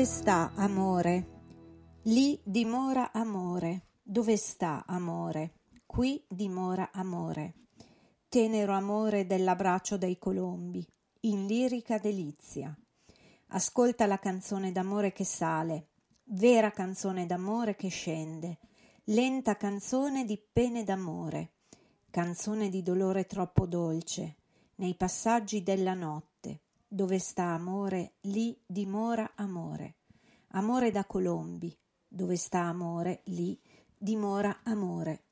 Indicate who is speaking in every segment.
Speaker 1: Dove sta amore? Lì dimora amore. Dove sta amore? Qui dimora amore. Tenero amore dell'abbraccio dei colombi, in lirica delizia. Ascolta la canzone d'amore che sale, vera canzone d'amore che scende, lenta canzone di pene d'amore, canzone di dolore troppo dolce, nei passaggi della notte dove sta amore, lì dimora amore. Amore da Colombi. Dove sta amore, lì dimora amore.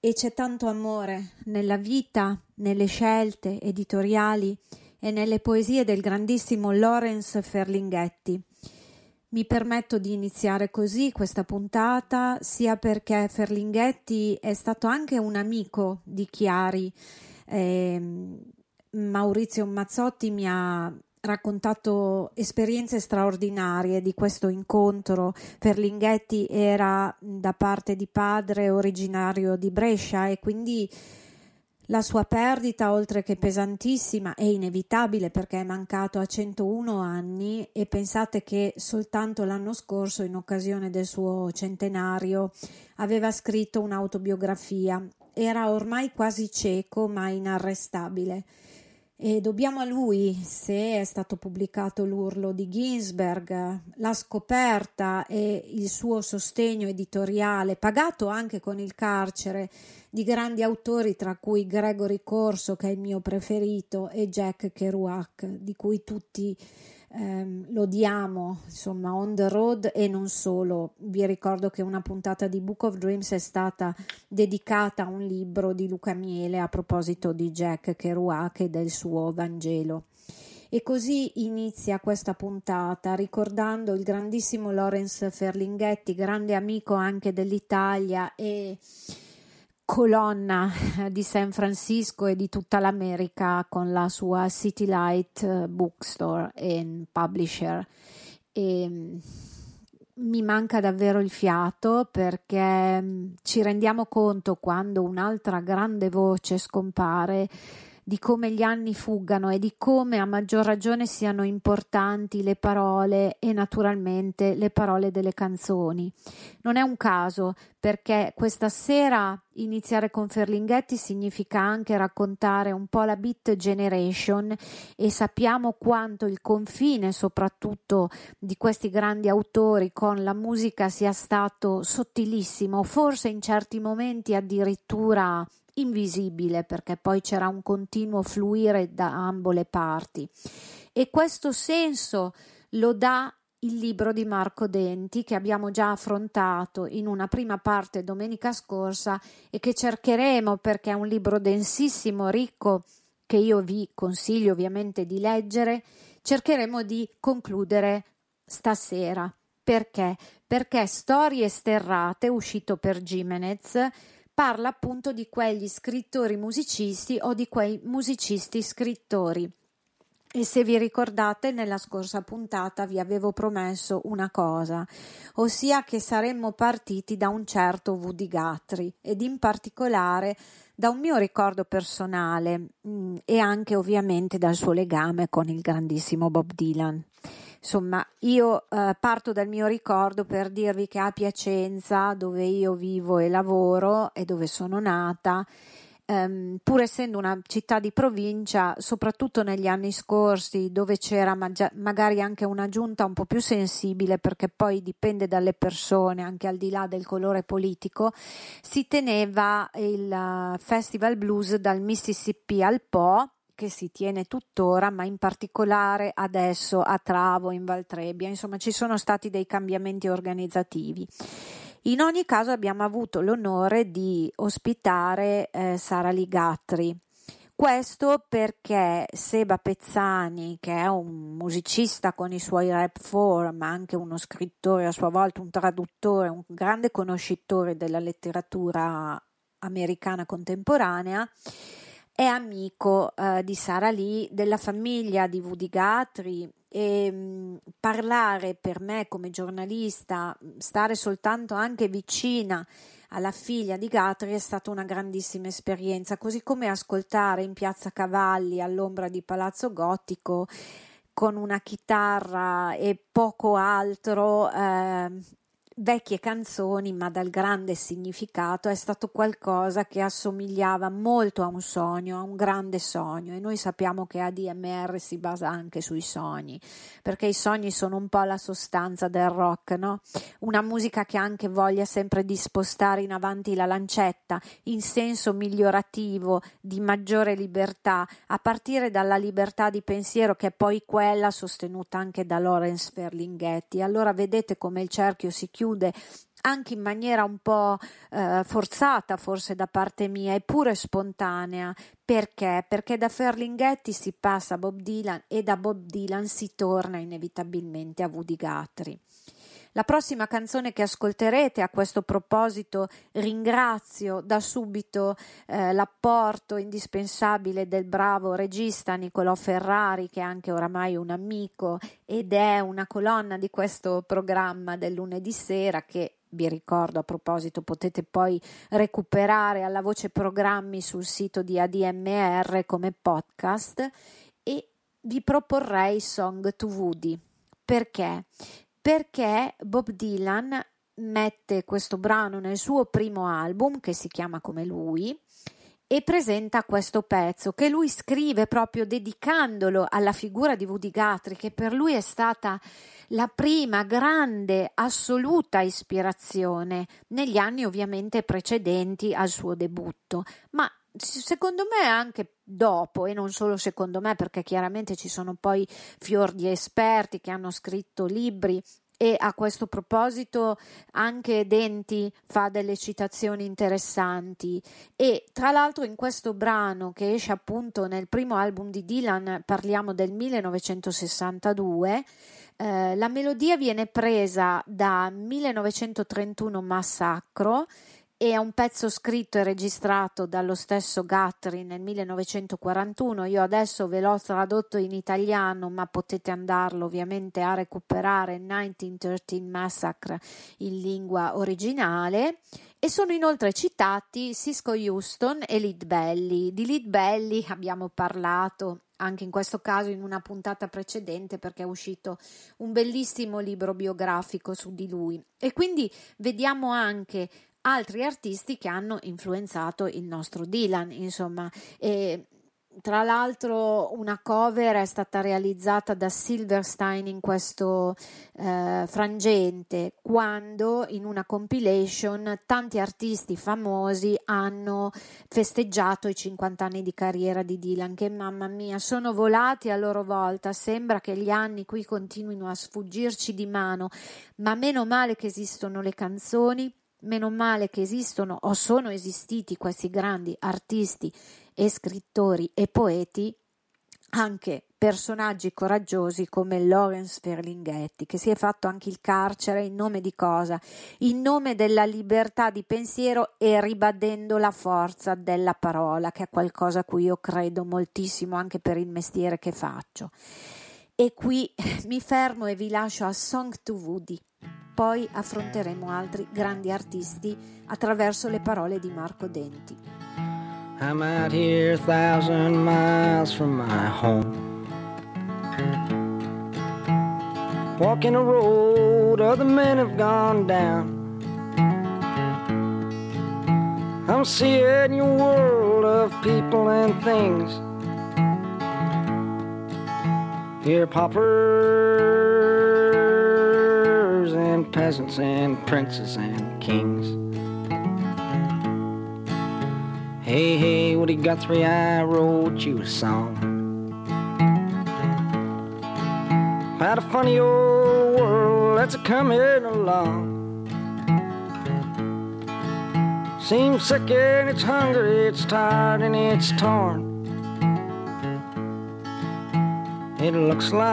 Speaker 1: E c'è tanto amore nella vita, nelle scelte editoriali e nelle poesie del grandissimo Lorenz Ferlinghetti. Mi permetto di iniziare così questa puntata, sia perché Ferlinghetti è stato anche un amico di Chiari. Eh, Maurizio Mazzotti mi ha raccontato esperienze straordinarie di questo incontro. Ferlinghetti era da parte di padre originario di Brescia e quindi la sua perdita, oltre che pesantissima, è inevitabile perché è mancato a 101 anni e pensate che soltanto l'anno scorso, in occasione del suo centenario, aveva scritto un'autobiografia. Era ormai quasi cieco ma inarrestabile. E dobbiamo a lui, se è stato pubblicato l'urlo di Ginsberg, la scoperta e il suo sostegno editoriale, pagato anche con il carcere, di grandi autori, tra cui Gregory Corso, che è il mio preferito, e Jack Kerouac, di cui tutti ehm, lo insomma, on the road e non solo. Vi ricordo che una puntata di Book of Dreams è stata dedicata a un libro di Luca Miele a proposito di Jack Kerouac e del suo Vangelo. E così inizia questa puntata ricordando il grandissimo Lorenz Ferlinghetti, grande amico anche dell'Italia e colonna di San Francisco e di tutta l'America con la sua City Light eh, Bookstore e Publisher. E mm, mi manca davvero il fiato perché mm, ci rendiamo conto quando un'altra grande voce scompare di come gli anni fuggano e di come a maggior ragione siano importanti le parole e naturalmente le parole delle canzoni. Non è un caso perché questa sera iniziare con Ferlinghetti significa anche raccontare un po' la beat generation e sappiamo quanto il confine soprattutto di questi grandi autori con la musica sia stato sottilissimo, forse in certi momenti addirittura invisibile perché poi c'era un continuo fluire da ambo le parti e questo senso lo dà il libro di Marco Denti che abbiamo già affrontato in una prima parte domenica scorsa e che cercheremo perché è un libro densissimo, ricco, che io vi consiglio ovviamente di leggere, cercheremo di concludere stasera. Perché? Perché Storie sterrate, uscito per Jimenez, parla appunto di quegli scrittori musicisti o di quei musicisti scrittori e se vi ricordate, nella scorsa puntata vi avevo promesso una cosa, ossia che saremmo partiti da un certo Woody Guthrie ed in particolare da un mio ricordo personale mh, mm, e anche ovviamente dal suo legame con il grandissimo Bob Dylan. Insomma, io eh, parto dal mio ricordo per dirvi che a Piacenza, dove io vivo e lavoro e dove sono nata, ehm, pur essendo una città di provincia, soprattutto negli anni scorsi, dove c'era maggia- magari anche una giunta un po' più sensibile, perché poi dipende dalle persone, anche al di là del colore politico, si teneva il uh, Festival Blues dal Mississippi al Po che si tiene tuttora, ma in particolare adesso a Travo in Valtrebbia. Insomma, ci sono stati dei cambiamenti organizzativi. In ogni caso abbiamo avuto l'onore di ospitare eh, Sara Ligatri. Questo perché Seba Pezzani, che è un musicista con i suoi rap form, ma anche uno scrittore a sua volta, un traduttore, un grande conoscitore della letteratura americana contemporanea, è amico eh, di Sara Lee, della famiglia di Woody Guthrie. E mh, mm, parlare per me come giornalista, stare soltanto anche vicina alla figlia di Guthrie è stata una grandissima esperienza, così come ascoltare in Piazza Cavalli all'ombra di Palazzo Gotico con una chitarra e poco altro eh, vecchie canzoni ma dal grande significato è stato qualcosa che assomigliava molto a un sogno, a un grande sogno e noi sappiamo che ADMR si basa anche sui sogni perché i sogni sono un po' la sostanza del rock, no? Una musica che ha anche voglia sempre di spostare in avanti la lancetta in senso migliorativo di maggiore libertà a partire dalla libertà di pensiero che è poi quella sostenuta anche da Lawrence Ferlinghetti. Allora vedete come il cerchio si chiude chiude anche in maniera un po' eh, forzata forse da parte mia, eppure spontanea. Perché? Perché da Ferlinghetti si passa a Bob Dylan e da Bob Dylan si torna inevitabilmente a Woody Guthrie. La prossima canzone che ascolterete a questo proposito ringrazio da subito eh, l'apporto indispensabile del bravo regista Nicolò Ferrari che è anche oramai un amico ed è una colonna di questo programma del lunedì sera che vi ricordo a proposito potete poi recuperare alla voce programmi sul sito di ADMR come podcast e vi proporrei Song to Woody perché? Perché Bob Dylan mette questo brano nel suo primo album che si chiama come lui e presenta questo pezzo che lui scrive proprio dedicandolo alla figura di Woody Guthrie che per lui è stata la prima grande assoluta ispirazione negli anni ovviamente precedenti al suo debutto. Ma secondo me anche dopo e non solo secondo me perché chiaramente ci sono poi fior di esperti che hanno scritto libri e a questo proposito anche Denti fa delle citazioni interessanti. E tra l'altro in questo brano che esce appunto nel primo album di Dylan parliamo del 1962 eh, la melodia viene presa da 1931 Massacro è un pezzo scritto e registrato dallo stesso Guthrie nel 1941. Io adesso ve l'ho tradotto in italiano, ma potete andarlo ovviamente a recuperare 1913 Massacre in lingua originale e sono inoltre citati Cisco Houston e Lead Belly. Di Lead Belly abbiamo parlato anche in questo caso in una puntata precedente perché è uscito un bellissimo libro biografico su di lui e quindi vediamo anche altri artisti che hanno influenzato il nostro Dylan, insomma, e tra l'altro una cover è stata realizzata da Silverstein in questo eh, frangente quando in una compilation tanti artisti famosi hanno festeggiato i 50 anni di carriera di Dylan che mamma mia sono volati a loro volta. Sembra che gli anni qui continuino a sfuggirci di mano ma meno male che esistono le canzoni meno male che esistono o sono esistiti questi grandi artisti e scrittori e poeti, anche personaggi coraggiosi come Lawrence Ferlinghetti, che si è fatto anche il carcere in nome di cosa? In nome della libertà di pensiero e ribadendo la forza della parola, che è qualcosa a cui io credo moltissimo anche per il mestiere che faccio. E qui mi fermo e vi lascio a Song to Woody. Poi affronteremo altri grandi artisti attraverso le parole di Marco Denti. I'm out here a thousand miles from my home. Walking a road other men have gone down. I'm seeing your world of people and things. Here, paupers and peasants and princes and kings. Hey, hey, Woody Guthrie, I wrote you a song. About a funny old world that's a coming along. Seems sick and it's hungry, it's tired and it's torn. It looks like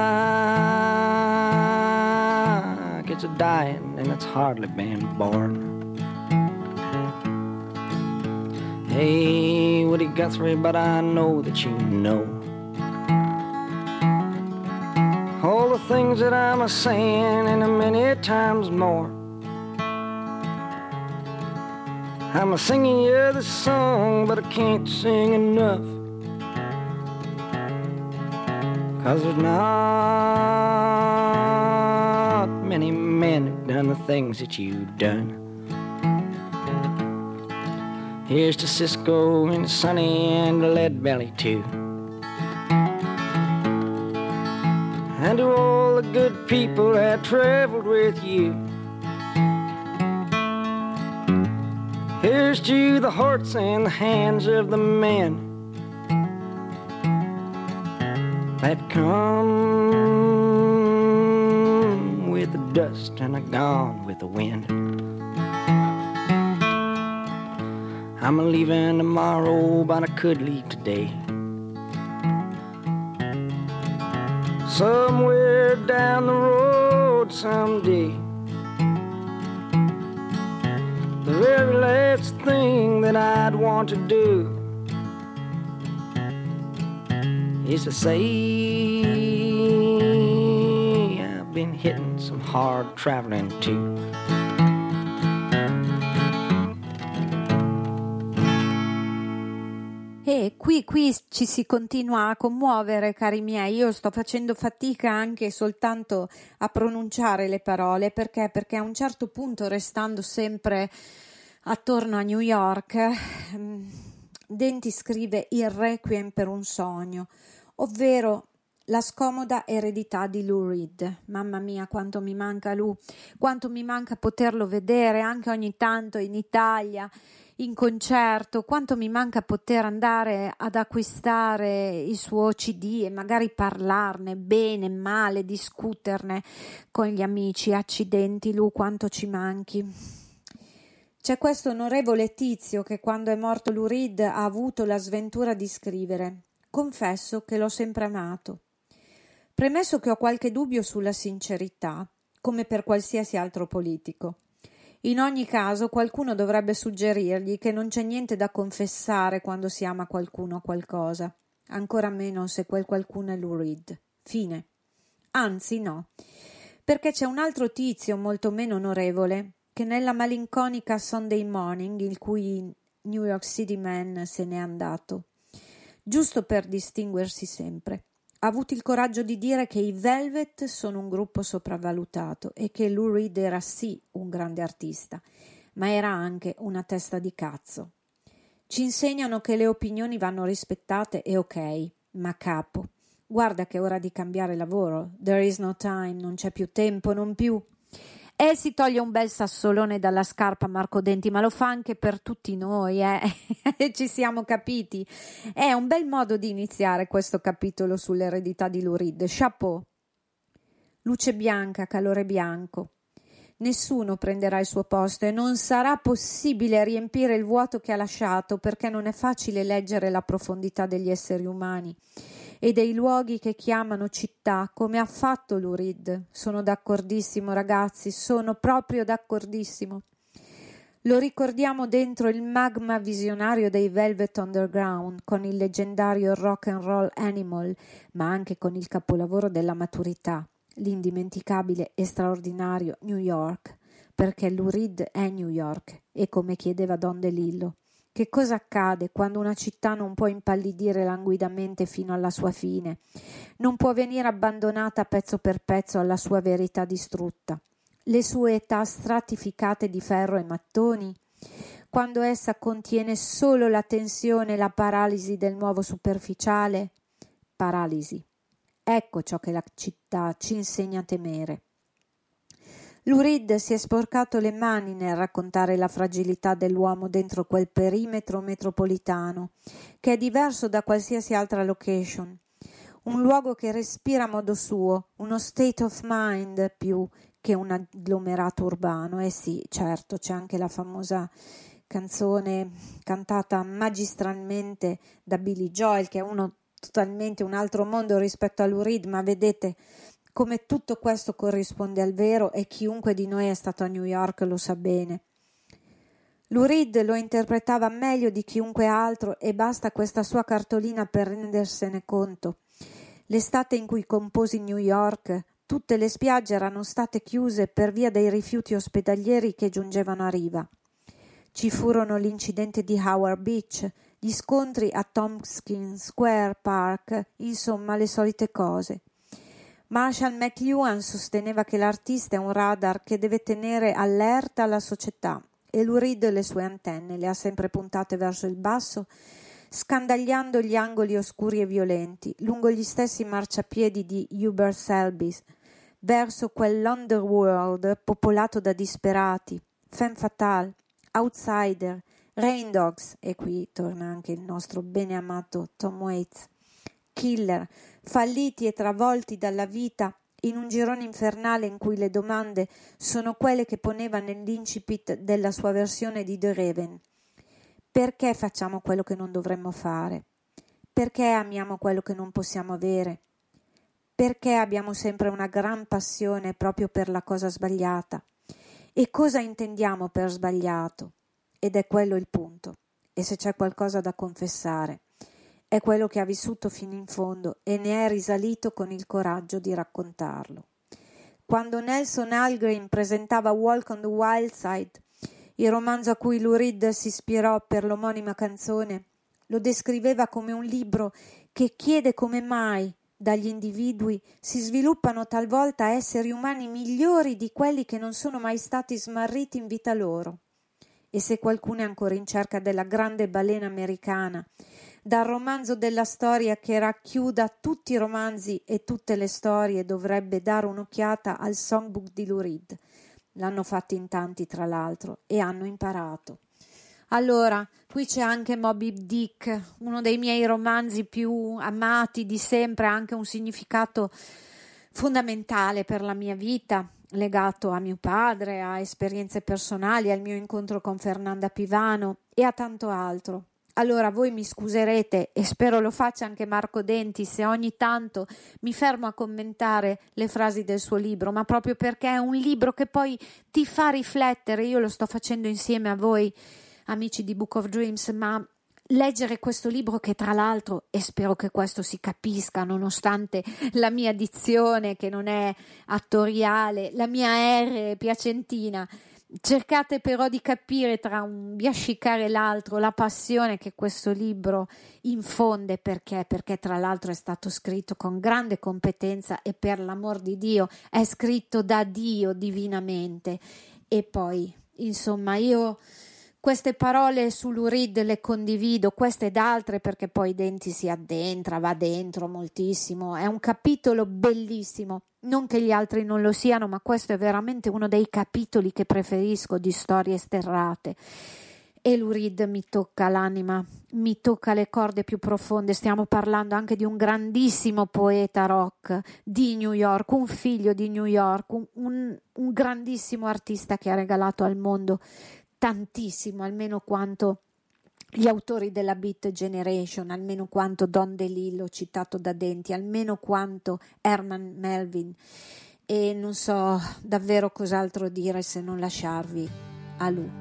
Speaker 1: it's a dying and it's hardly been born. Hey, Woody Guthrie, but I know that you know all the things that I'm a saying and a many times more. I'm a singing you this song, but I can't sing enough. Cause there's not many men who've done the things that you've done. Here's to Cisco and Sonny and Lead Belly too. And to all the good people that traveled with you. Here's to the hearts and the hands of the men that come with the dust and are gone with the wind. I'm a leaving tomorrow, but I could leave today. Somewhere down the road someday. The very last thing that I'd want to do is to say I've been hitting some hard traveling too. E qui, qui ci si continua a commuovere, cari miei. Io sto facendo fatica anche soltanto a pronunciare le parole perché, perché a un certo punto, restando sempre attorno a New York, mm, Denti scrive il Requiem per un sogno, ovvero la scomoda eredità di Lou Reed. Mamma mia, quanto mi manca Lou, quanto mi manca poterlo vedere anche ogni tanto in Italia in concerto, quanto mi manca poter andare ad acquistare il suo CD e magari parlarne bene, male, discuterne con gli amici. Accidenti, Lu, quanto ci manchi. C'è questo onorevole tizio che quando è morto Lurid ha avuto la sventura di scrivere. Confesso che l'ho sempre amato. Premesso che ho qualche dubbio sulla sincerità, come per qualsiasi altro politico. In ogni caso qualcuno dovrebbe suggerirgli che non c'è niente da confessare quando si ama qualcuno o qualcosa, ancora meno se quel qualcuno è Lou Reed. Fine. Anzi, no, perché c'è un altro tizio molto meno onorevole che nella malinconica Sunday Morning, il cui New York City Man se n'è andato, giusto per distinguersi sempre. Ha avuto il coraggio di dire che i Velvet sono un gruppo sopravvalutato e che Lou Reed era sì un grande artista, ma era anche una testa di cazzo. Ci insegnano che le opinioni vanno rispettate e ok, ma capo, guarda che è ora di cambiare lavoro. There is no time, non c'è più tempo, non più. E si toglie un bel sassolone dalla scarpa Marco Denti, ma lo fa anche per tutti noi, eh? Ci siamo capiti. È un bel modo di iniziare questo capitolo sull'eredità di Lurid. Chapeau. Luce bianca, calore bianco. Nessuno prenderà il suo posto e non sarà possibile riempire il vuoto che ha lasciato perché non è facile leggere la profondità degli esseri umani e dei luoghi che chiamano città, come ha fatto Lurid. Sono d'accordissimo, ragazzi, sono proprio d'accordissimo. Lo ricordiamo dentro il magma visionario dei Velvet Underground, con il leggendario rock and roll Animal, ma anche con il capolavoro della maturità, l'indimenticabile e straordinario New York, perché Lurid è New York, e come chiedeva Don DeLillo, che cosa accade quando una città non può impallidire languidamente fino alla sua fine, non può venire abbandonata pezzo per pezzo alla sua verità distrutta, le sue età stratificate di ferro e mattoni? Quando essa contiene solo la tensione e la paralisi del nuovo superficiale? Paralisi. Ecco ciò che la città ci insegna a temere. Lurid si è sporcato le mani nel raccontare la fragilità dell'uomo dentro quel perimetro metropolitano, che è diverso da qualsiasi altra location. Un luogo che respira a modo suo, uno state of mind più che un agglomerato urbano. Eh sì, certo, c'è anche la famosa canzone cantata magistralmente da Billy Joel, che è uno totalmente un altro mondo rispetto a Lurid, ma vedete come tutto questo corrisponde al vero e chiunque di noi è stato a New York lo sa bene. Lou Reed lo interpretava meglio di chiunque altro e basta questa sua cartolina per rendersene conto. L'estate in cui composi New York, tutte le spiagge erano state chiuse per via dei rifiuti ospedalieri che giungevano a riva. Ci furono l'incidente di Howard Beach, gli scontri a Tompkins Square Park, insomma le solite cose. Marshall McLuhan sosteneva che l'artista è un radar che deve tenere allerta la società e Lou Reed le sue antenne le ha sempre puntate verso il basso, scandagliando gli angoli oscuri e violenti, lungo gli stessi marciapiedi di Hubert Selby, verso quell'underworld popolato da disperati, femme fatale, outsider, rain dogs, e qui torna anche il nostro bene amato Tom Waits, killer, falliti e travolti dalla vita in un girone infernale in cui le domande sono quelle che poneva nell'incipit della sua versione di The Raven. Perché facciamo quello che non dovremmo fare? Perché amiamo quello che non possiamo avere? Perché abbiamo sempre una gran passione proprio per la cosa sbagliata? E cosa intendiamo per sbagliato? Ed è quello il punto. E se c'è qualcosa da confessare, è quello che ha vissuto fino in fondo e ne è risalito con il coraggio di raccontarlo. Quando Nelson Algren presentava Walk on the Wild Side, il romanzo a cui Lurid si ispirò per l'omonima canzone, lo descriveva come un libro che chiede come mai dagli individui si sviluppano talvolta esseri umani migliori di quelli che non sono mai stati smarriti in vita loro. E se qualcuno è ancora in cerca della grande balena americana dal romanzo della storia che racchiuda tutti i romanzi e tutte le storie dovrebbe dare un'occhiata al songbook di Lurid. L'hanno fatto in tanti, tra l'altro, e hanno imparato. Allora, qui c'è anche Moby Dick, uno dei miei romanzi più amati di sempre, ha anche un significato fondamentale per la mia vita, legato a mio padre, a esperienze personali, al mio incontro con Fernanda Pivano e a tanto altro. Allora voi mi scuserete e spero lo faccia anche Marco Denti se ogni tanto mi fermo a commentare le frasi del suo libro, ma proprio perché è un libro che poi ti fa riflettere. Io lo sto facendo insieme a voi, amici di Book of Dreams, ma leggere questo libro che tra l'altro, e spero che questo si capisca nonostante la mia dizione che non è attoriale, la mia R piacentina, Cercate però di capire tra un biascicare e l'altro la passione che questo libro infonde perché? Perché tra l'altro è stato scritto con grande competenza e per l'amor di Dio è scritto da Dio divinamente. E poi, insomma, io queste parole sull'Urid le condivido, queste ed altre perché poi Denti si addentra, va dentro moltissimo, è un capitolo bellissimo non che gli altri non lo siano, ma questo è veramente uno dei capitoli che preferisco di storie sterrate. E l'Urid mi tocca l'anima, mi tocca le corde più profonde. Stiamo parlando anche di un grandissimo poeta rock di New York, un figlio di New York, un, un, un grandissimo artista che ha regalato al mondo tantissimo, almeno quanto gli autori della Beat Generation, almeno quanto Don DeLillo citato da Denti, almeno quanto Herman Melvin e non so davvero cos'altro dire se non lasciarvi a lui.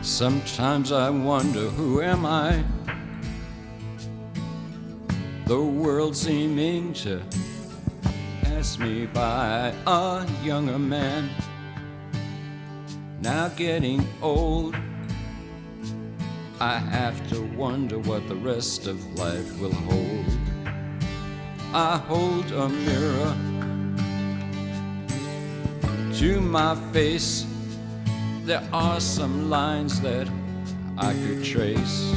Speaker 2: Sometimes I wonder who am I? The world seeming to pass me by. A younger man, now getting old. I have to wonder what the rest of life will hold. I hold a mirror to my face. There are some lines that I could trace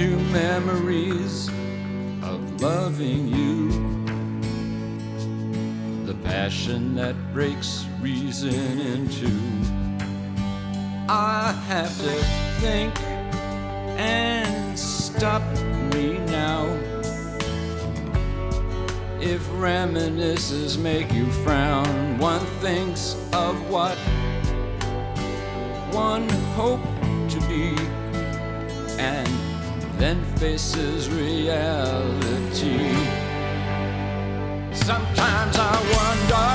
Speaker 2: to memories of loving you. The passion that breaks reason in two. I have to think and stop me now. If reminiscences make you frown, one thinks of what one hoped to be and then faces reality. Sometimes I wonder,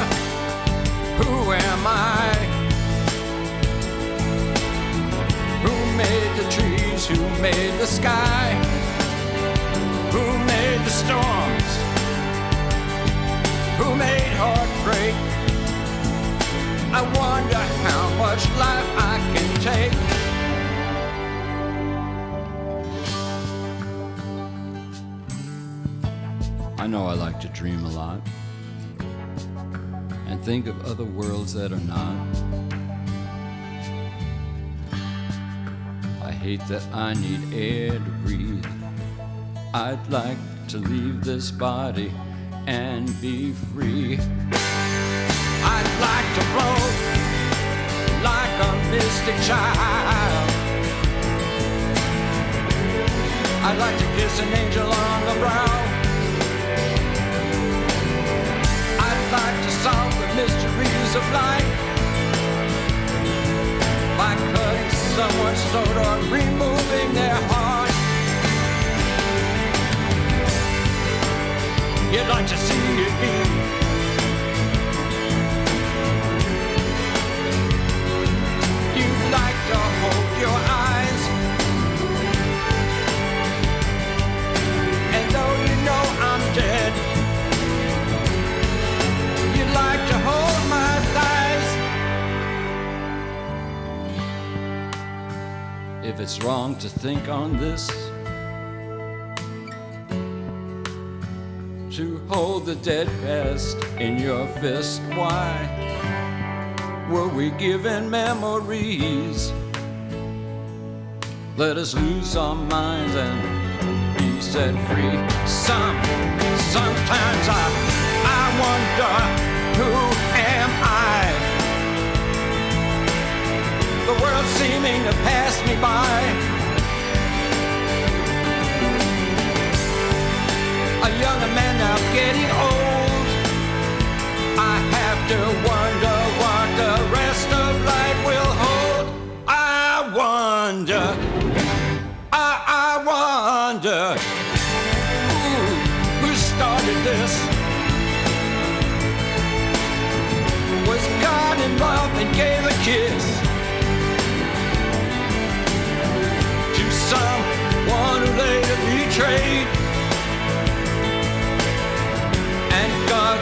Speaker 2: who am I? Who made the trees? Who made the sky? Who made the storms? Who made heartbreak? I wonder how much life I can take. I know I like to dream a lot and think of other worlds that are not. I hate that I need air to breathe. I'd like to leave this body and be free. I'd like to float like a mystic child. I'd like to kiss an angel on the brow. Of life by cutting someone's throat or removing their heart. You'd like to see it be. If it's wrong to think on this. To hold the dead past in your fist, why were we given memories? Let us lose our minds and be set free. Some, sometimes I, I wonder who the world seeming to pass me by. A young man now getting old. I have to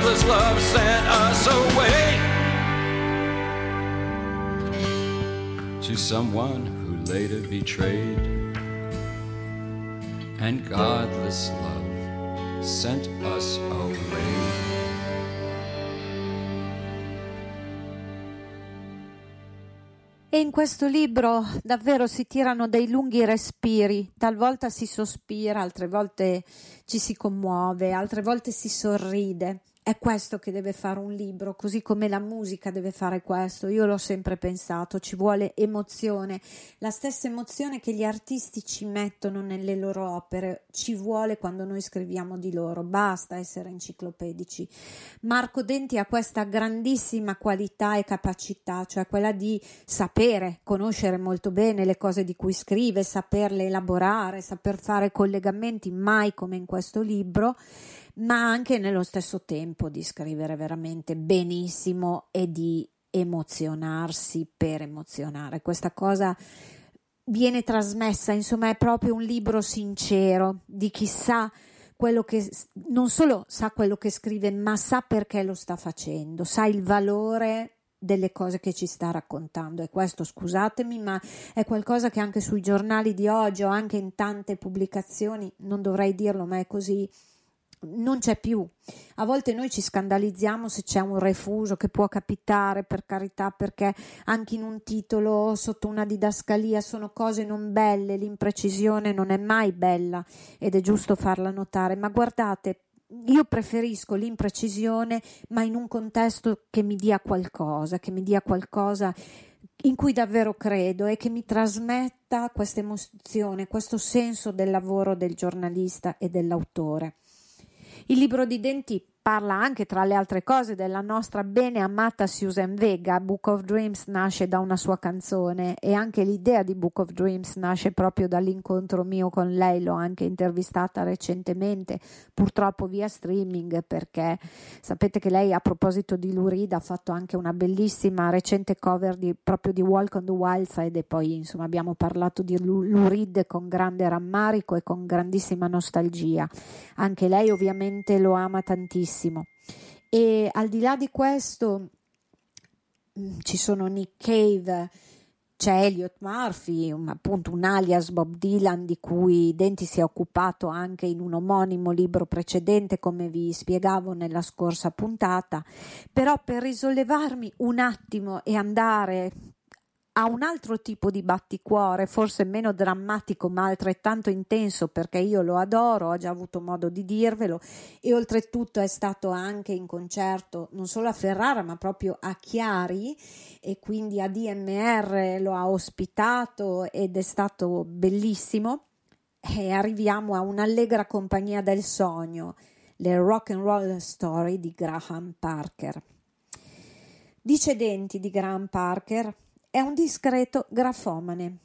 Speaker 2: Godless love sent us away to someone who later betrayed. And godless love sent us away.
Speaker 1: E in questo libro davvero si tirano dei lunghi respiri, talvolta si sospira, altre volte ci si commuove, altre volte si sorride. È questo che deve fare un libro, così come la musica deve fare questo. Io l'ho sempre pensato, ci vuole emozione, la stessa emozione che gli artisti ci mettono nelle loro opere, ci vuole quando noi scriviamo di loro, basta essere enciclopedici. Marco Denti ha questa grandissima qualità e capacità, cioè quella di sapere, conoscere molto bene le cose di cui scrive, saperle elaborare, saper fare collegamenti, mai come in questo libro ma anche nello stesso tempo di scrivere veramente benissimo e di emozionarsi per emozionare. Questa cosa viene trasmessa, insomma, è proprio un libro sincero di chi sa quello che non solo sa quello che scrive, ma sa perché lo sta facendo, sa il valore delle cose che ci sta raccontando e questo scusatemi ma è qualcosa che anche sui giornali di oggi o anche in tante pubblicazioni non dovrei dirlo ma è così non c'è più. A volte noi ci scandalizziamo se c'è un refuso che può capitare, per carità, perché anche in un titolo sotto una didascalia sono cose non belle, l'imprecisione non è mai bella ed è giusto farla notare, ma guardate, io preferisco l'imprecisione, ma in un contesto che mi dia qualcosa, che mi dia qualcosa in cui davvero credo e che mi trasmetta questa emozione, questo senso del lavoro del giornalista e dell'autore. Il libro di denti parla anche, tra le altre cose, della nostra bene amata Susan Vega. Book of Dreams nasce da una sua canzone e anche l'idea di Book of Dreams nasce proprio dall'incontro mio con lei. L'ho anche intervistata recentemente, purtroppo via streaming, perché sapete che lei, a proposito di Lurida, ha fatto anche una bellissima recente cover di, proprio di Walk on the Wild Side e poi insomma abbiamo parlato di Lurid con grande rammarico e con grandissima nostalgia. Anche lei ovviamente lo ama tantissimo bellissimo. E al di là di questo mm, ci sono Nick Cave, c'è Elliot Murphy, un, appunto un alias Bob Dylan di cui Denti si è occupato anche in un omonimo libro precedente, come vi spiegavo nella scorsa puntata. Però per risollevarmi un attimo e andare ha un altro tipo di batticuore, forse meno drammatico ma altrettanto intenso perché io lo adoro, ho già avuto modo di dirvelo e oltretutto è stato anche in concerto non solo a Ferrara ma proprio a Chiari e quindi a DMR lo ha ospitato ed è stato bellissimo e arriviamo a un'allegra compagnia del sogno, le rock and roll story di Graham Parker. Dice denti di Graham Parker è un discreto grafomane.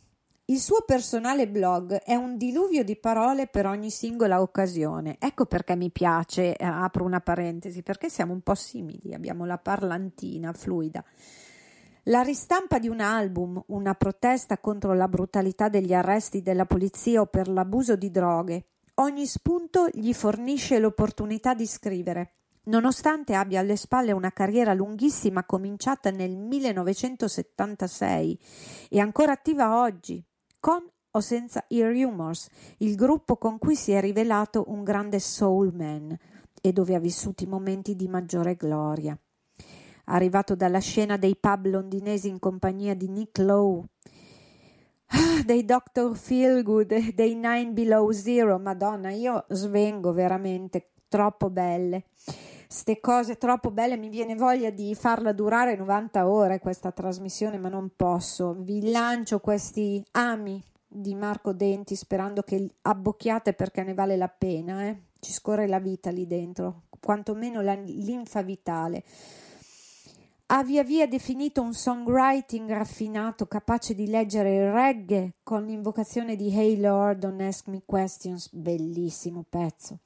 Speaker 1: Il suo personale blog è un diluvio di parole per ogni singola occasione. Ecco perché mi piace, eh, apro una parentesi, perché siamo un po' simili, abbiamo la parlantina fluida. La ristampa di un album, una protesta contro la brutalità degli arresti della polizia o per l'abuso di droghe, ogni spunto gli fornisce l'opportunità di scrivere. Nonostante abbia alle spalle una carriera lunghissima cominciata nel 1976 e ancora attiva oggi, con o senza i Rumors, il gruppo con cui si è rivelato un grande soul man e dove ha vissuto i momenti di maggiore gloria. Arrivato dalla scena dei pub londinesi in compagnia di Nick Lowe, ah, dei Dr. Feelgood, dei Nine Below Zero, madonna, io svengo veramente, troppo belle ste cose troppo belle, mi viene voglia di farla durare 90 ore questa trasmissione, ma non posso. Vi lancio questi ami di Marco Denti sperando che abbocchiate perché ne vale la pena, eh? ci scorre la vita lì dentro, quantomeno la linfa vitale. Ha via via definito un songwriting raffinato capace di leggere il reggae con l'invocazione di Hey Lord, don't ask me questions, bellissimo pezzo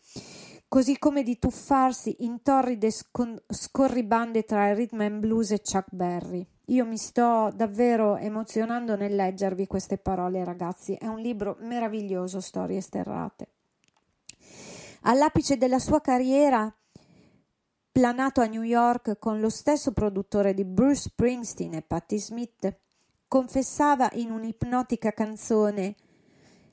Speaker 1: così come di tuffarsi in torride scon- scorribande tra rhythm and blues e Chuck Berry. Io mi sto davvero emozionando nel leggervi queste parole, ragazzi. È un libro meraviglioso, Storie sterrate. All'apice della sua carriera, planato a New York con lo stesso produttore di Bruce Springsteen e Patti Smith, confessava in un'ipnotica canzone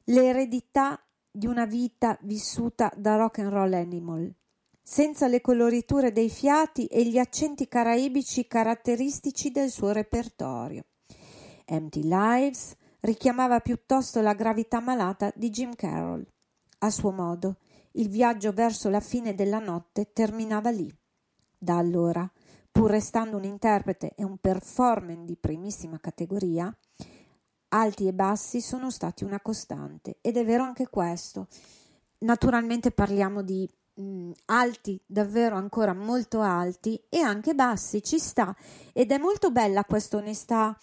Speaker 1: l'eredità di una vita vissuta da rock and roll animal, senza le coloriture dei fiati e gli accenti caraibici caratteristici del suo repertorio. Empty Lives richiamava piuttosto la gravità malata di Jim Carroll. A suo modo, il viaggio verso la fine della notte terminava lì. Da allora, pur restando un interprete e un performer di primissima categoria, alti e bassi sono stati una costante ed è vero anche questo. Naturalmente parliamo di mh, mm, alti, davvero ancora molto alti e anche bassi, ci sta ed è molto bella questa onestà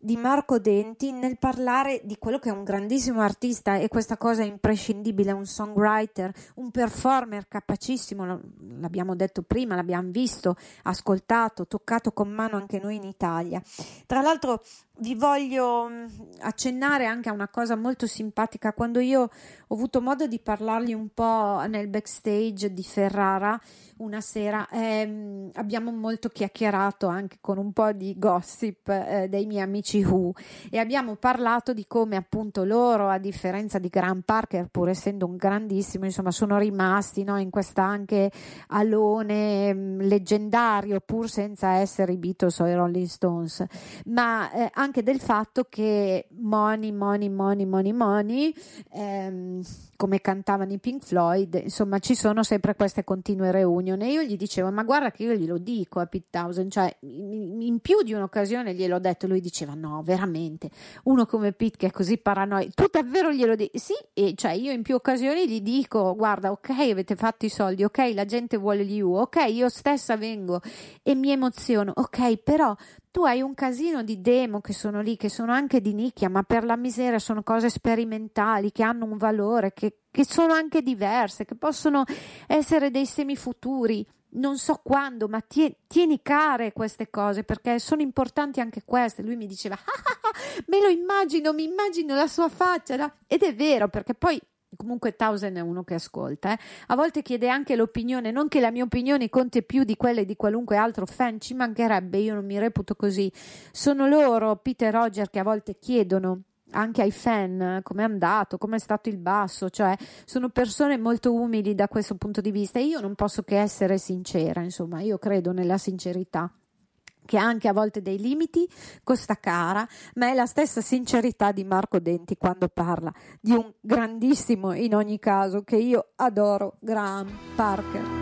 Speaker 1: di Marco Denti nel parlare di quello che è un grandissimo artista e questa cosa è imprescindibile, un songwriter, un performer capacissimo, l'abbiamo detto prima, l'abbiamo visto, ascoltato, toccato con mano anche noi in Italia. Tra l'altro vi voglio mm, accennare anche a una cosa molto simpatica. Quando io ho avuto modo di parlargli un po' nel backstage di Ferrara una sera, ehm, abbiamo molto chiacchierato anche con un po' di gossip eh, dei miei amici Who. E abbiamo parlato di come appunto loro, a differenza di Graham Parker, pur essendo un grandissimo, insomma, sono rimasti no, in questa anche alone mh, mm, leggendario, pur senza essere i Beatles o i Rolling Stones, ma eh, anche del fatto che money, money, money, money, money, ehm, come cantavano i Pink Floyd, insomma ci sono sempre queste continue reunion e io gli dicevo ma guarda che io glielo dico a Pete Townsend, cioè in più di un'occasione gliel'ho detto, lui diceva no veramente, uno come Pete che è così paranoico, tu davvero glielo dici? Sì, e cioè io in più occasioni gli dico guarda ok avete fatto i soldi, ok la gente vuole gli U, ok io stessa vengo e mi emoziono, ok però tu hai un casino di demo che sono lì, che sono anche di nicchia, ma per la miseria sono cose sperimentali che hanno un valore, che, che sono anche diverse, che possono essere dei semifuturi. Non so quando, ma tie, tieni care queste cose perché sono importanti anche queste. Lui mi diceva: ah, ah, ah, Me lo immagino, mi immagino la sua faccia. Ed è vero perché poi comunque Townsend è uno che ascolta, eh. a volte chiede anche l'opinione, non che la mia opinione conti più di quelle di qualunque altro fan, ci mancherebbe, io non mi reputo così. Sono loro, Peter Roger, che a volte chiedono anche ai fan come è andato, come è stato il basso, cioè sono persone molto umili da questo punto di vista e io non posso che essere sincera, insomma, io credo nella sincerità che ha anche a volte dei limiti, costa cara, ma è la stessa sincerità di Marco Denti quando parla di un grandissimo, in ogni caso, che io adoro, Graham Parker.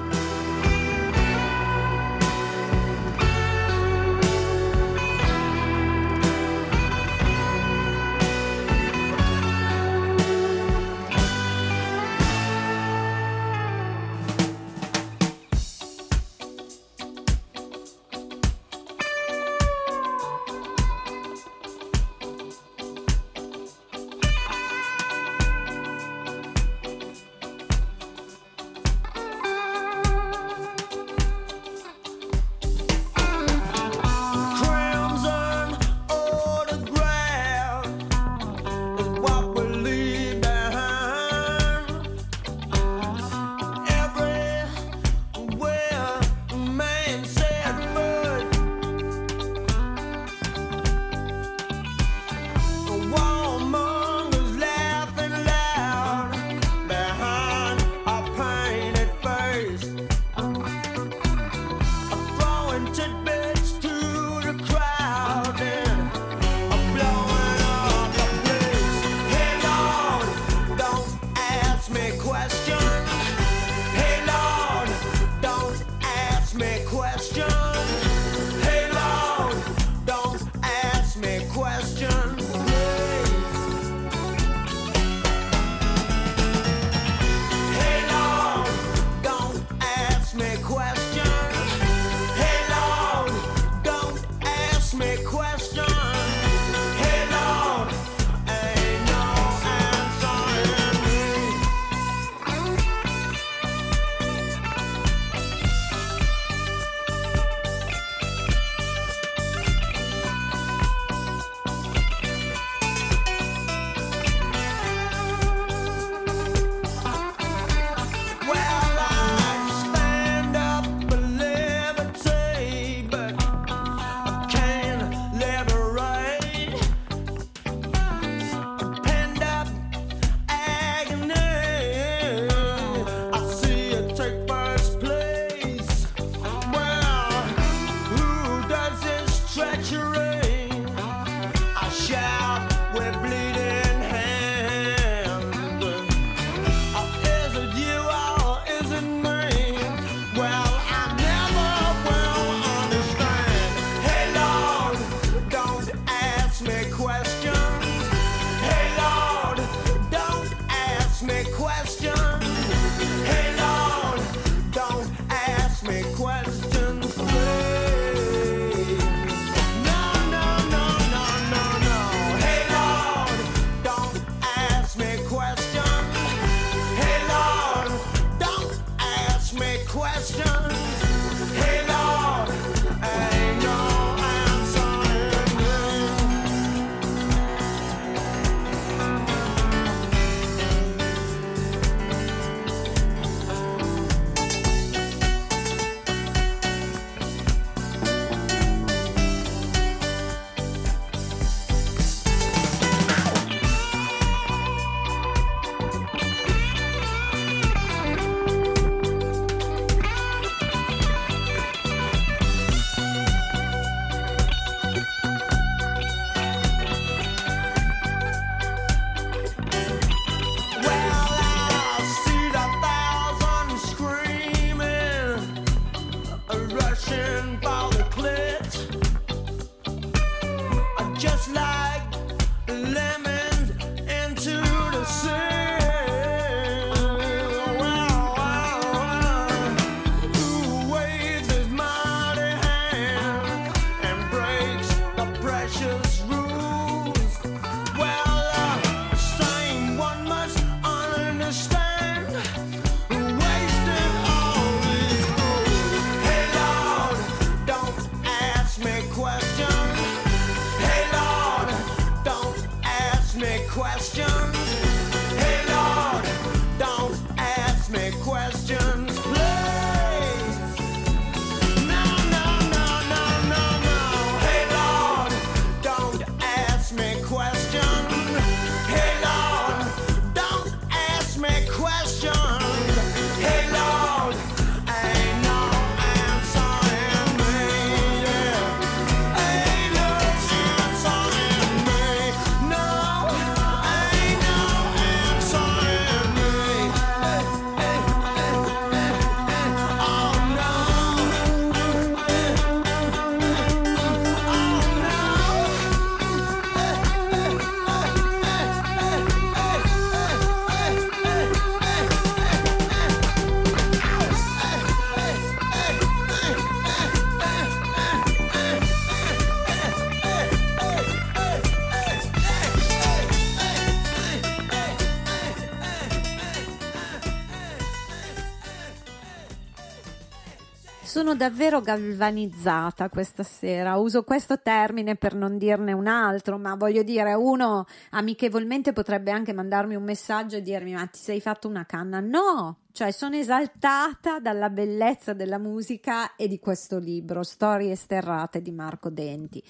Speaker 1: Sono davvero galvanizzata questa sera. Uso questo termine per non dirne un altro, ma voglio dire, uno amichevolmente potrebbe anche mandarmi un messaggio e dirmi: Ma ti sei fatto una canna? No, cioè sono esaltata dalla bellezza della musica e di questo libro, Storie sterrate di Marco Denti.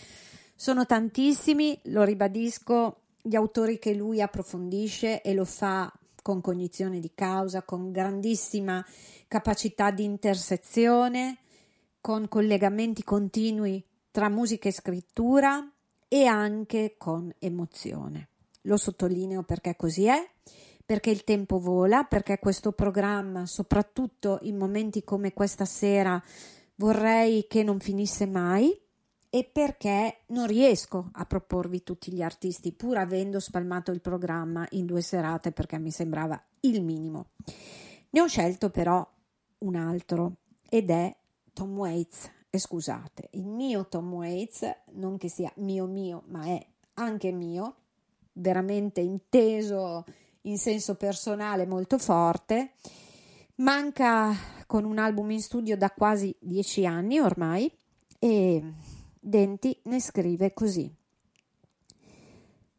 Speaker 1: Sono tantissimi, lo ribadisco, gli autori che lui approfondisce e lo fa con cognizione di causa, con grandissima capacità di intersezione, con collegamenti continui tra musica e scrittura e anche con emozione. Lo sottolineo perché così è, perché il tempo vola, perché questo programma, soprattutto in momenti come questa sera, vorrei che non finisse mai e perché non riesco a proporvi tutti gli artisti pur avendo spalmato il programma in due serate perché mi sembrava il minimo. Ne ho scelto però un altro ed è Tom Waits. E scusate, il mio Tom Waits, non che sia mio mio, ma è anche mio, veramente inteso in senso personale molto forte. Manca con un album in studio da quasi dieci anni ormai e Denti ne scrive così.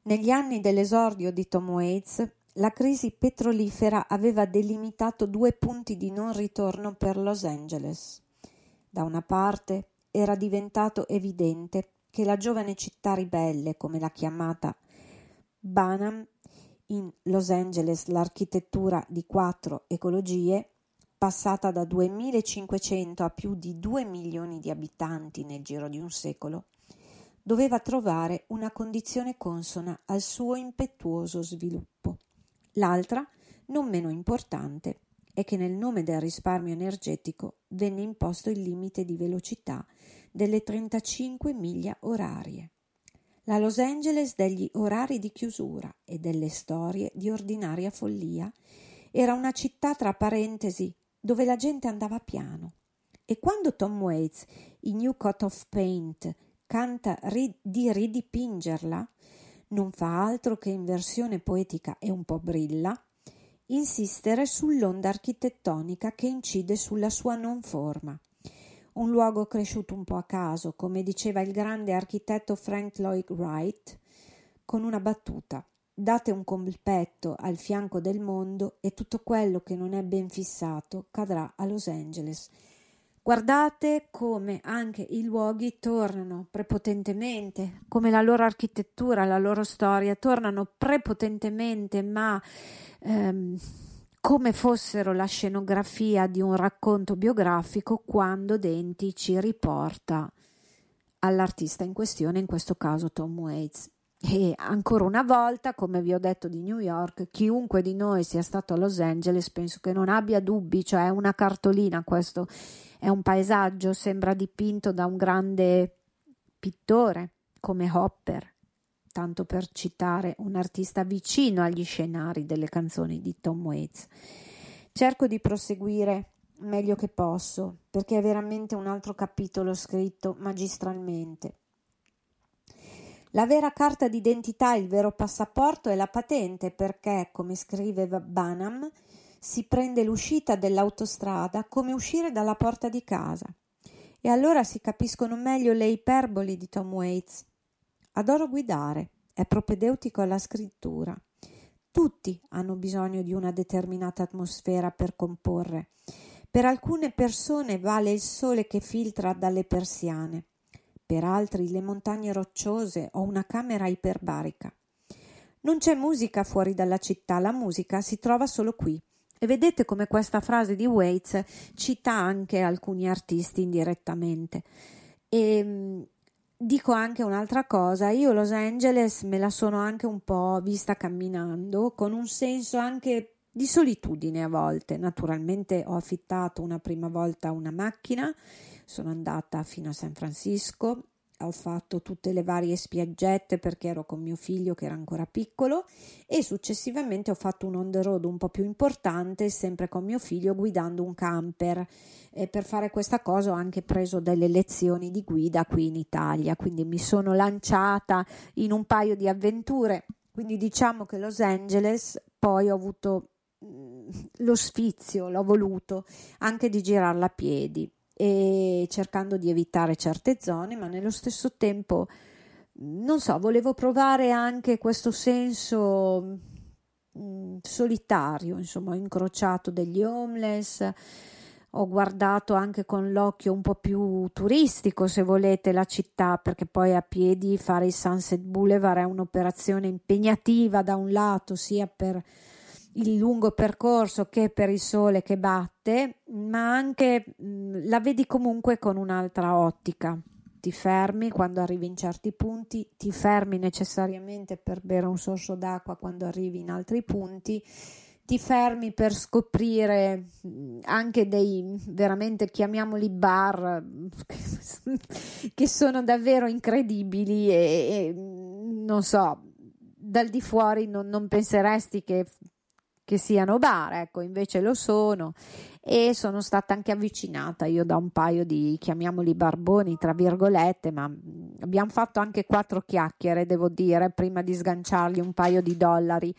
Speaker 1: Negli anni dell'esordio di Tom Waits, la crisi petrolifera aveva delimitato due punti di non ritorno per Los Angeles. Da una parte era diventato evidente che la giovane città ribelle, come l'ha chiamata Banham, in Los Angeles l'architettura di quattro ecologie, passata da 2500 a più di 2 milioni di abitanti nel giro di un secolo, doveva trovare una condizione consona al suo impetuoso sviluppo. L'altra, non meno importante, è che nel nome del risparmio energetico venne imposto il limite di velocità delle 35 miglia orarie. La Los Angeles degli orari di chiusura e delle storie di ordinaria follia era una città tra parentesi dove la gente andava piano. E quando Tom Waits, in New Coat of Paint, canta ri- di ridipingerla, non fa altro che in versione poetica e un po' brilla, insistere sull'onda architettonica che incide sulla sua non forma. Un luogo cresciuto un po' a caso, come diceva il grande architetto Frank Lloyd Wright, con una battuta. Date un colpetto al fianco del mondo e tutto quello che non è ben fissato cadrà a Los Angeles. Guardate come anche i luoghi tornano prepotentemente, come la loro architettura, la loro storia, tornano prepotentemente, ma ehm, come fossero la scenografia di un racconto biografico quando Denti ci riporta all'artista in questione, in questo caso Tom Waits. E ancora una volta, come vi ho detto di New York, chiunque di noi sia stato a Los Angeles penso che non abbia dubbi, cioè è una cartolina, questo è un paesaggio, sembra dipinto da un grande pittore come Hopper, tanto per citare un artista vicino agli scenari delle canzoni di Tom Waits. Cerco di proseguire meglio che posso, perché è veramente un altro capitolo scritto magistralmente. La vera carta d'identità, il vero passaporto è la patente perché, come scrive Banham, si prende l'uscita dell'autostrada come uscire dalla porta di casa. E allora si capiscono meglio le iperboli di Tom Waits. Adoro guidare, è propedeutico alla scrittura. Tutti hanno bisogno di una determinata atmosfera per comporre. Per alcune persone vale il sole che filtra dalle persiane, per altri le montagne rocciose o una camera iperbarica. Non c'è musica fuori dalla città, la musica si trova solo qui. E vedete come questa frase di Waits cita anche alcuni artisti indirettamente. E ehm, dico anche un'altra cosa, io Los Angeles me la sono anche un po' vista camminando, con un senso anche di solitudine a volte. Naturalmente ho affittato una prima volta una macchina, sono andata fino a San Francisco ho fatto tutte le varie spiaggette perché ero con mio figlio che era ancora piccolo e successivamente ho fatto un on the road un po' più importante sempre con mio figlio guidando un camper. E per fare questa cosa ho anche preso delle lezioni di guida qui in Italia quindi mi sono lanciata in un paio di avventure. Quindi diciamo che Los Angeles poi ho avuto mm, lo sfizio, l'ho voluto anche di girarla a piedi e cercando di evitare certe zone, ma nello stesso tempo, non so, volevo provare anche questo senso mm, solitario, insomma, ho incrociato degli homeless, ho guardato anche con l'occhio un po' più turistico, se volete, la città, perché poi a piedi fare il Sunset Boulevard è un'operazione impegnativa da un lato, sia per il lungo percorso che per il sole che batte, ma anche mh, la vedi comunque con un'altra ottica. Ti fermi quando arrivi in certi punti, ti fermi necessariamente per bere un sorso d'acqua quando arrivi in altri punti, ti fermi per scoprire anche dei veramente chiamiamoli bar che sono davvero incredibili e, e non so dal di fuori non, non penseresti che che siano bar, ecco, invece lo sono e sono stata anche avvicinata io da un paio di, chiamiamoli barboni, tra virgolette, ma abbiamo fatto anche quattro chiacchiere, devo dire, prima di sganciargli un paio di dollari.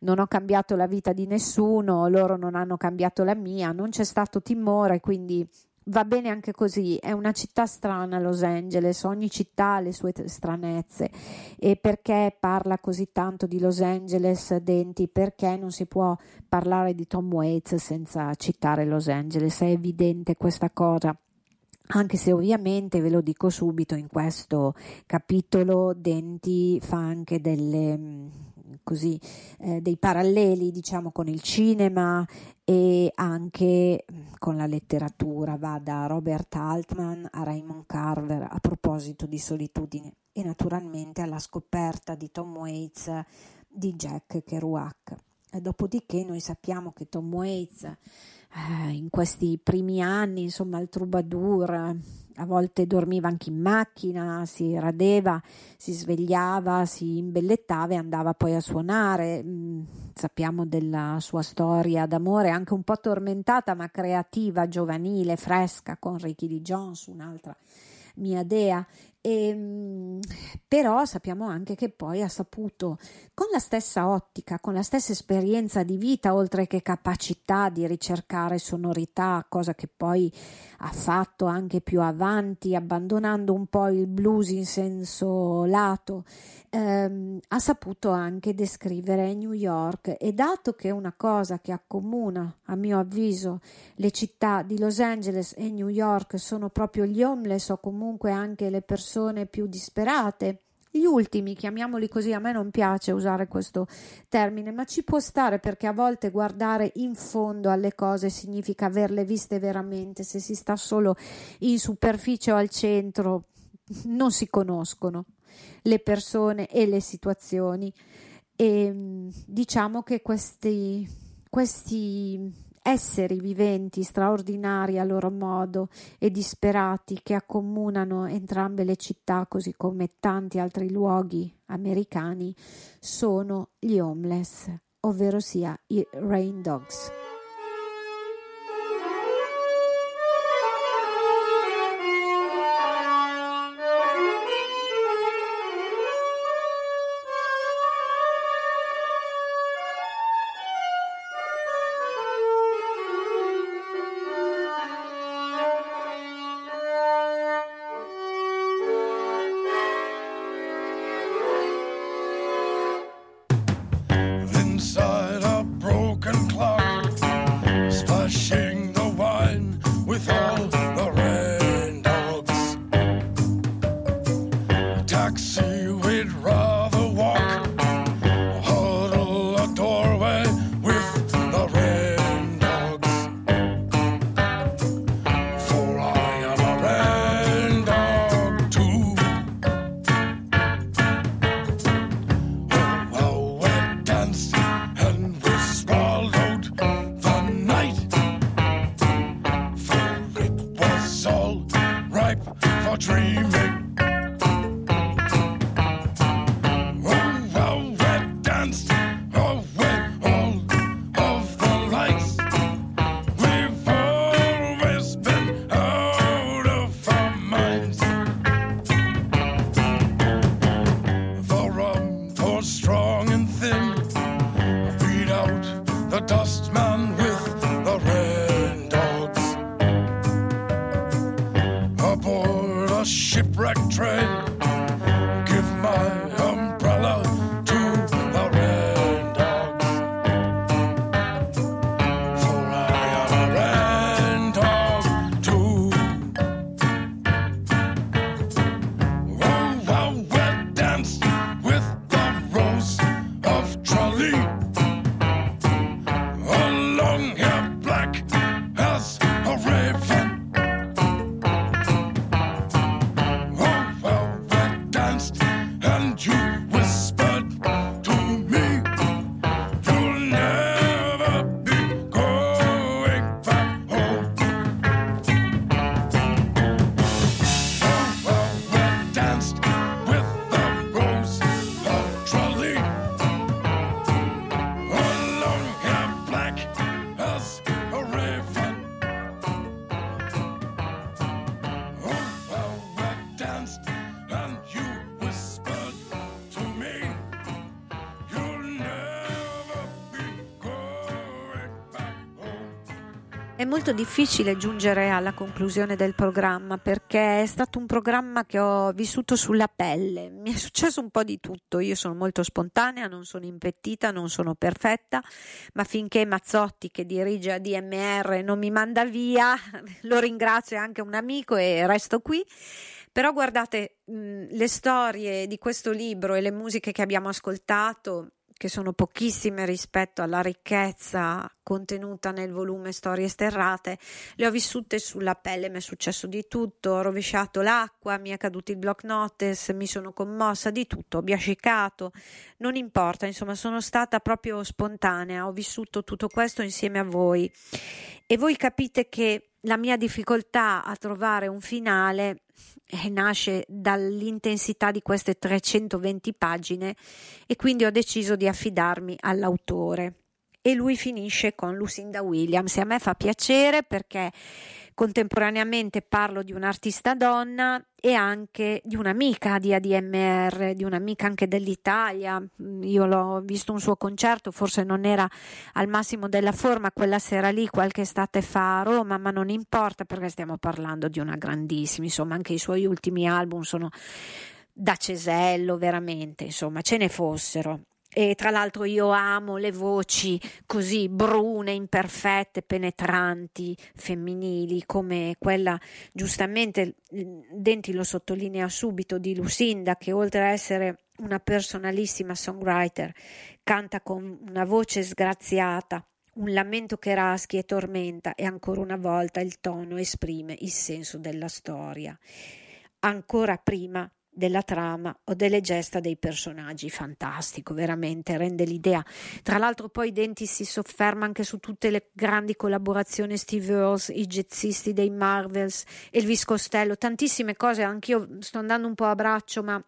Speaker 1: Non ho cambiato la vita di nessuno, loro non hanno cambiato la mia, non c'è stato timore, quindi va bene anche così, è una città strana Los Angeles, ogni città ha le sue stranezze. E perché parla così tanto di Los Angeles Denti, perché non si può parlare di Tom Waits senza citare Los Angeles, è evidente questa cosa. Anche se ovviamente ve lo dico subito in questo capitolo Denti fa anche delle così eh, dei paralleli diciamo con il cinema e anche con la letteratura. Va da Robert Altman a Raymond Carver a proposito di solitudine e naturalmente alla scoperta di Tom Waits di Jack Kerouac. Dopodiché noi sappiamo che Tom Waits eh, in questi primi anni insomma il troubadour a volte dormiva anche in macchina, si radeva, si svegliava, si imbellettava e andava poi a suonare. Mm, sappiamo della sua storia d'amore anche un po' tormentata ma creativa, giovanile, fresca con Ricky Lee Jones, un'altra mia dea e, ehm, però sappiamo anche che poi ha saputo, con la stessa ottica, con la stessa esperienza di vita, oltre che capacità di ricercare sonorità, cosa che poi ha fatto anche più avanti, abbandonando un po' il blues in senso lato, ehm, ha saputo anche descrivere New York. E dato che una cosa che accomuna, a mio avviso, le città di Los Angeles e New York sono proprio gli homeless o comunque anche le persone persone più disperate. Gli ultimi, chiamiamoli così, a me non piace usare questo termine, ma ci può stare perché a volte guardare in fondo alle cose significa averle viste veramente, se si sta solo in superficie o al centro non si conoscono le persone e le situazioni e diciamo che questi, questi esseri viventi straordinari a loro modo e disperati che accomunano entrambe le città così come tanti altri luoghi americani sono gli homeless, ovvero sia i rain dogs.
Speaker 3: like seaweed
Speaker 1: rock. Molto difficile giungere alla conclusione del programma perché è stato un programma che ho vissuto sulla pelle. Mi è successo un po' di tutto. Io sono molto spontanea, non sono impettita, non sono perfetta, ma finché Mazzotti che dirige ADMR non mi manda via, lo ringrazio è anche un amico e resto qui. Però guardate, mh, le storie di questo libro e le musiche che abbiamo ascoltato che sono pochissime rispetto alla ricchezza contenuta nel volume Storie sterrate, le ho vissute sulla pelle, mi è successo di tutto, ho rovesciato l'acqua, mi è caduto il block notice, mi sono commossa di tutto, ho biascicato, non importa, insomma sono stata proprio spontanea, ho vissuto tutto questo insieme a voi. E voi capite che la mia difficoltà a trovare un finale eh, nasce dall'intensità di queste 320 pagine e quindi ho deciso di affidarmi all'autore. E lui finisce con Lucinda Williams e a me fa piacere perché contemporaneamente parlo di un'artista donna e anche di un'amica di ADMR, di un'amica anche dell'Italia. Io l'ho visto un suo concerto, forse non era al massimo della forma quella sera lì, qualche estate fa a Roma, ma non importa perché stiamo parlando di una grandissima, insomma anche i suoi ultimi album sono da cesello veramente, insomma ce ne fossero. E tra l'altro io amo le voci così brune, imperfette, penetranti, femminili, come quella giustamente Denti lo sottolinea subito di Lucinda, che oltre a essere una personalissima songwriter, canta con una voce sgraziata, un lamento che raschi e tormenta e ancora una volta il tono esprime il senso della storia. Ancora prima della trama o delle gesta dei personaggi. Fantastico, veramente, rende l'idea. Tra l'altro poi Denti si sofferma anche su tutte le grandi collaborazioni Steve Earls, i jazzisti dei Marvels, Elvis Costello, tantissime cose, anch'io sto andando un po' a braccio, ma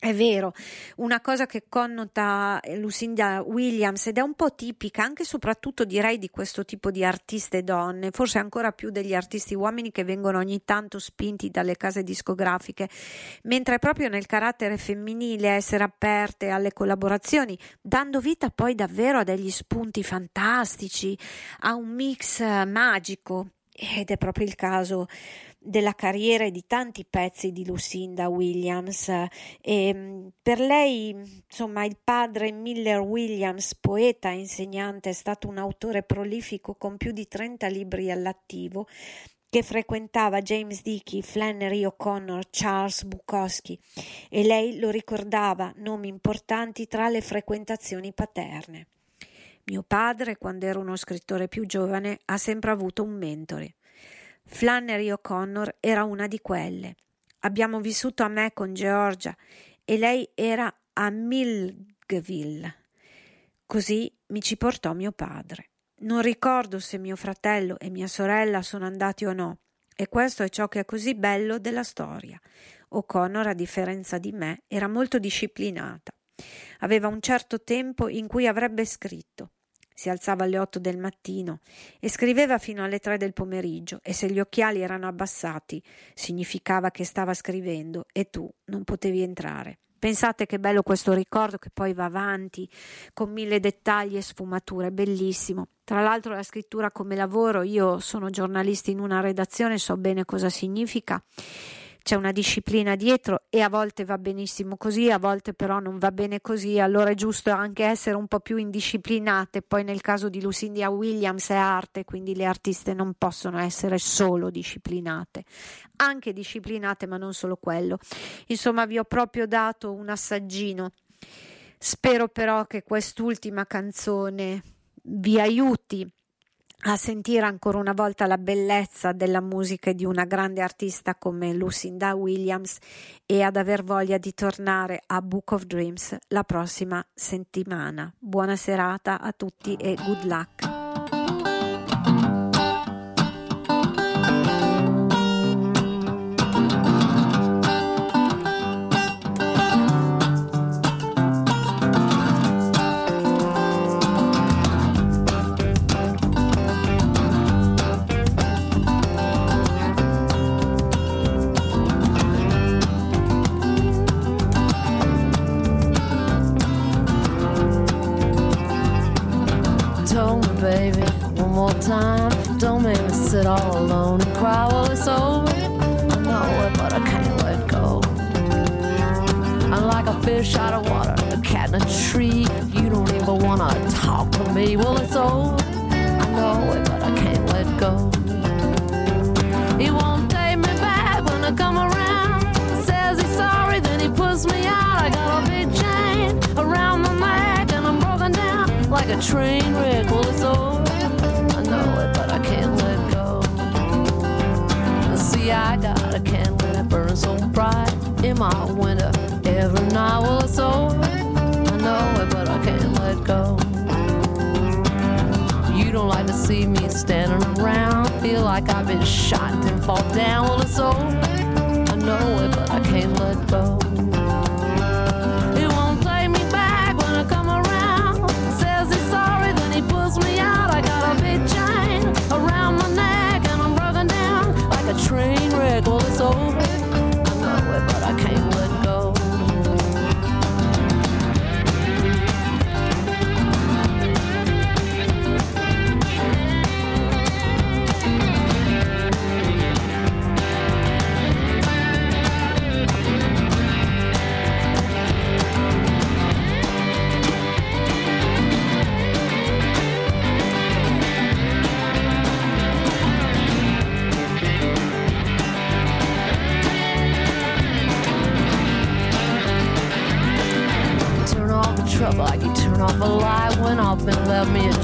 Speaker 1: è vero, una cosa che connota Lucinda Williams ed è un po' tipica anche e soprattutto direi di questo tipo di artiste donne, forse ancora più degli artisti uomini che vengono ogni tanto spinti dalle case discografiche, mentre proprio nel carattere femminile essere aperte alle collaborazioni, dando vita poi davvero a degli spunti fantastici, a un mix magico. Ed è proprio il caso della carriera e di tanti pezzi di Lucinda Williams e mm, per lei insomma il padre Miller Williams poeta e insegnante è stato un autore prolifico con più di 30 libri all'attivo che frequentava James Dickey, Flannery O'Connor, Charles Bukowski e lei lo ricordava nomi importanti tra le frequentazioni paterne. Mio padre, quando era uno scrittore più giovane, ha sempre avuto un mentore. Flannery O'Connor era una di quelle. Abbiamo vissuto a me con Georgia e lei era a Milgville. Così mi ci portò mio padre. Non ricordo se mio fratello e mia sorella sono andati o no, e questo è ciò che è così bello della storia. O'Connor, a differenza di me, era molto disciplinata. Aveva un certo tempo in cui avrebbe scritto. Si alzava alle otto del mattino e scriveva fino alle tre del pomeriggio e se gli occhiali erano abbassati significava che stava scrivendo e tu non potevi entrare. Pensate che bello questo ricordo che poi va avanti con mille dettagli e sfumature, bellissimo. Tra l'altro la scrittura come lavoro, io sono giornalista in una redazione, so bene cosa significa c'è una disciplina dietro e a volte va benissimo così, a volte però non va bene così, allora è giusto anche essere un po' più indisciplinate. Poi nel caso di Lucinda Williams è arte, quindi le artiste non possono essere solo disciplinate, anche disciplinate, ma non solo quello. Insomma, vi ho proprio dato un assaggino. Spero però che quest'ultima canzone vi aiuti a sentire ancora una volta la bellezza della musica di una grande artista come Lucinda Williams e ad aver voglia di tornare a Book of Dreams la prossima settimana. Buona serata a tutti e good luck.
Speaker 4: Fish out of water, a cat in a tree. You don't even wanna talk to me. Well, it's over. I know it, but I can't let go. He won't take me back when I come around. Says he's sorry, then he puts me out. I got a big chain around my neck, and I'm broken down like a train wreck. Well, it's over I know it, but I can't let go. See, I got a candle that burns so bright in my window Every hour or so, I know it, but I can't let go. You don't like to see me standing around. Feel like I've been shot and fall down. Well, it's over. I know it, but I can't let go. Won't take me back when I come around. Says he's sorry, then he pulls me out. I got a big chain around my neck and I'm down like a train wreck. Well, it's over.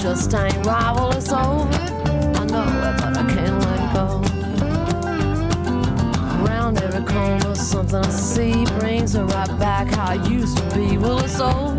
Speaker 4: Just ain't right. Well, it's over. I know it, but I can't let go. Around every corner, something I see brings her right back how I used to be. Well, it's over.